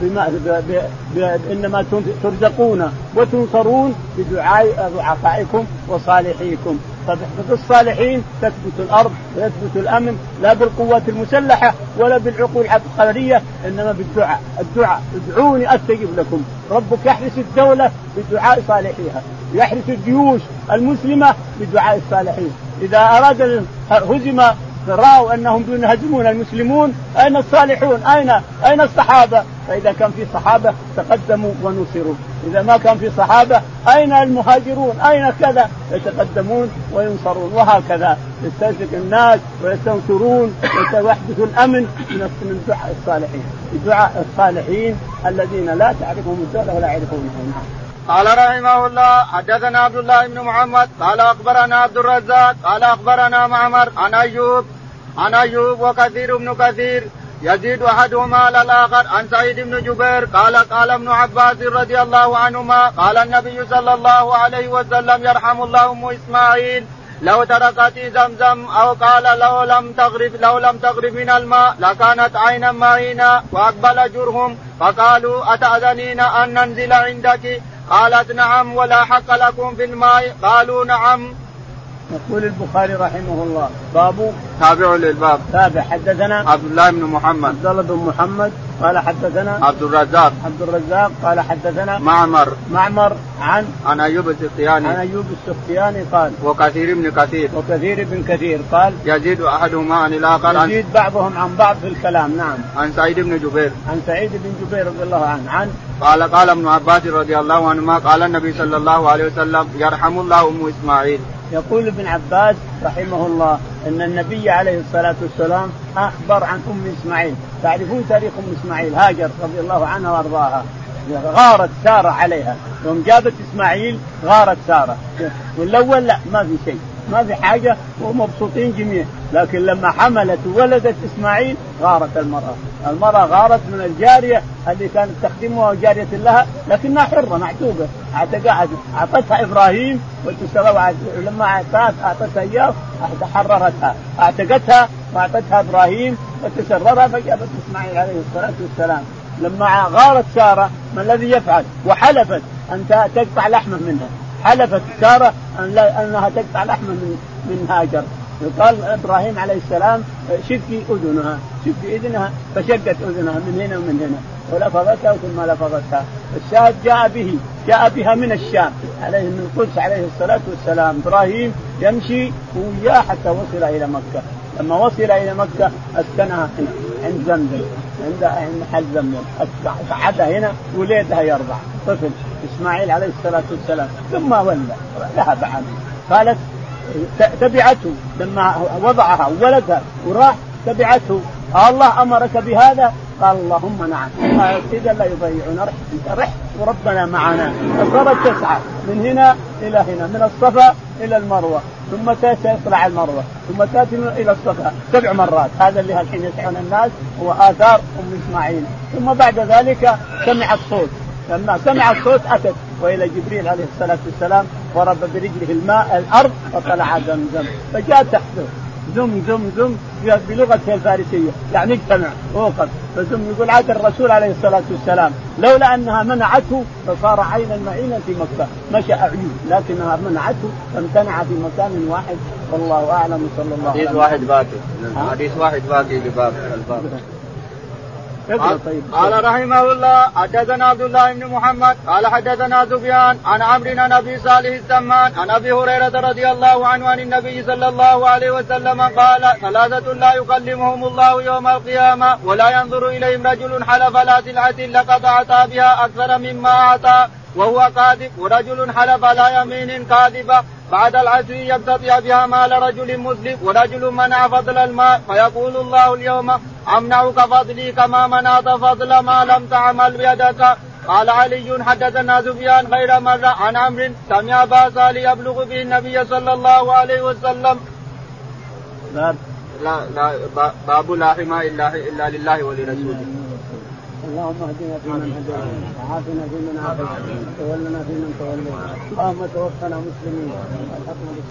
بما إنما ترزقون وتنصرون بدعاء ضعفائكم وصالحيكم. فبالصالحين تثبت الأرض ويثبت الأمن لا بالقوات المسلحة ولا بالعقول العبقريه إنما بالدعاء، الدعاء ادعوني أستجب لكم، ربك يحرس الدولة بدعاء صالحيها، يحرس الجيوش المسلمة بدعاء الصالحين، إذا أراد هزم راوا أنهم ينهزمون المسلمون أين الصالحون؟ اين أين الصحابة؟ فإذا كان في صحابة تقدموا ونصروا، إذا ما كان في صحابة أين المهاجرون؟ أين كذا؟ يتقدمون وينصرون وهكذا يستنشق الناس ويستنصرون ويحدث الأمن من دعاء الصالحين، بدعاء الصالحين الذين لا تعرفهم الدولة ولا يعرفونهم. قال رحمه الله حدثنا عبد الله بن محمد قال أخبرنا عبد الرزاق قال أخبرنا معمر عن أيوب عن أيوب وكثير بن كثير يزيد أحدهما على الآخر. عن سعيد بن جبير قال قال ابن عباس رضي الله عنهما قال النبي صلى الله عليه وسلم يرحم الله أم إسماعيل لو تركت زمزم أو قال لو لم تغرب لو لم تغرب من الماء لكانت عينا معينا وأقبل جرهم فقالوا أتأذنين أن ننزل عندك؟ قالت نعم ولا حق لكم في الماء. قالوا نعم. يقول البخاري رحمه الله باب تابع للباب. تابع. حدثنا عبد الله بن محمد. عبد الله بن محمد قال حدثنا عبد الرزاق. عبد الرزاق قال حدثنا معمر. معمر عن عن أيوب السختياني. عن أيوب السختياني قال وكثير بن كثير. وكثير بن كثير قال يزيد أحدهما عن الآخر يزيد بعضهم عن بعض في الكلام نعم. عن سعيد بن جبير. عن سعيد بن جبير رضي الله عنه عن قال قال ابن عباس رضي الله عنهما قال النبي صلى الله عليه وسلم يرحم الله أم إسماعيل. يقول ابن عباس رحمه الله إن النبي عليه الصلاة والسلام أخبر عن أم إسماعيل، تعرفون تاريخ أم إسماعيل؟ هاجر رضي الله عنها وأرضاها. غارت سارة عليها، يوم جابت إسماعيل غارت سارة، والاول لا ما في شيء، ما في حاجة ومبسوطين جميع. لكن لما حملت وولدت إسماعيل غارت المرأة. المرأة غارت من الجارية اللي كانت تخدمها جاريه لها لكنها حرة معتوقة. أعطتها إبراهيم لما أعطتها اعطتها اياه حررتها. أعتقتها واعطتها إبراهيم وتسررها فجابت إسماعيل عليه الصلاة والسلام. لما غارت سارة ما الذي يفعل؟ وحلفت أن تقطع لحمه منها. حلفت سارة أن لا أنها تقطع لحمه من من هاجر. قال إبراهيم عليه السلام شقي أذنها. شقي اذنها فشقت أذنها من هنا ومن هنا. ولفظتها ثم لفظتها. الشاهد جاء به جاء بها من الشام. عليه من القدس عليه الصلاة والسلام. إبراهيم يمشي وياه حتى وصل إلى مكة. لما وصل إلى مكة أسكنها عند زمزم. عند عند محل زمزم. قعدها هنا وليدها يرضع. طفل إسماعيل عليه الصلاة والسلام. ثم ولى. ذهب عنه. قالت تبعته. لما وضعها وولدها وراح تبعته. الله أمرك بهذا؟ قال اللهم نعم. إذا لا يضيعون رح رح وربنا معنا. فصارت تسعى من هنا إلى هنا. من الصفا إلى المروة. ثم تطلع المروة. ثم تأتي إلى الصفا. سبع مرات. هذا اللي الحين يسعون الناس هو آثار أم إسماعيل. ثم بعد ذلك سمعت صوت لما سمعت صوت أتت. وإلى جبريل عليه الصلاة والسلام ضرب برجله الماء الأرض فطلع زمزم. فجاء تحته زم زم زم بلغته الفارسية. يعني اجتمع أوقف. فزم يقول عاد الرسول عليه الصلاة والسلام لولا أنها منعته لصار عينا معينا في مكة. مشى اعين لكنها منعته فامتنع في مكان واحد. والله أعلم صلى الله عليه وسلم حديث واحد باقي. حديث واحد باقي لباب الباب. طيب. قال رحمه الله حدثنا عبد الله بن محمد قال حدثنا سفيان عن عمرو بن أبي صالح السمان عن أبي هريرة رضي الله عنه عن النبي صلى الله عليه وسلم قال ثلاثة لا يكلمهم الله يوم القيامة ولا ينظر إليهم رجل حلف لا سلعة لقد أعطى بها أكثر مما أعطى وهو كاذب ورجل حلف لا يمين كاذبة بعد العصر يبتطع بها مال رجل مسلم ورجل منع فضل الماء فيقول الله اليوم أمنعك فضلي كما منعت فضل ما لم تعمل بيدك. قال علي حدثنا سفيان غير مرة عن عمرو سمع باسا ليبلغ به النبي صلى الله عليه وسلم. لا. لا باب لا إلا إلا لله ولرسوله. اللهم اهدنا فيمن هديت وعافنا فيمن عافيت وتولنا فيمن توليت. اللهم توفنا مسلمين.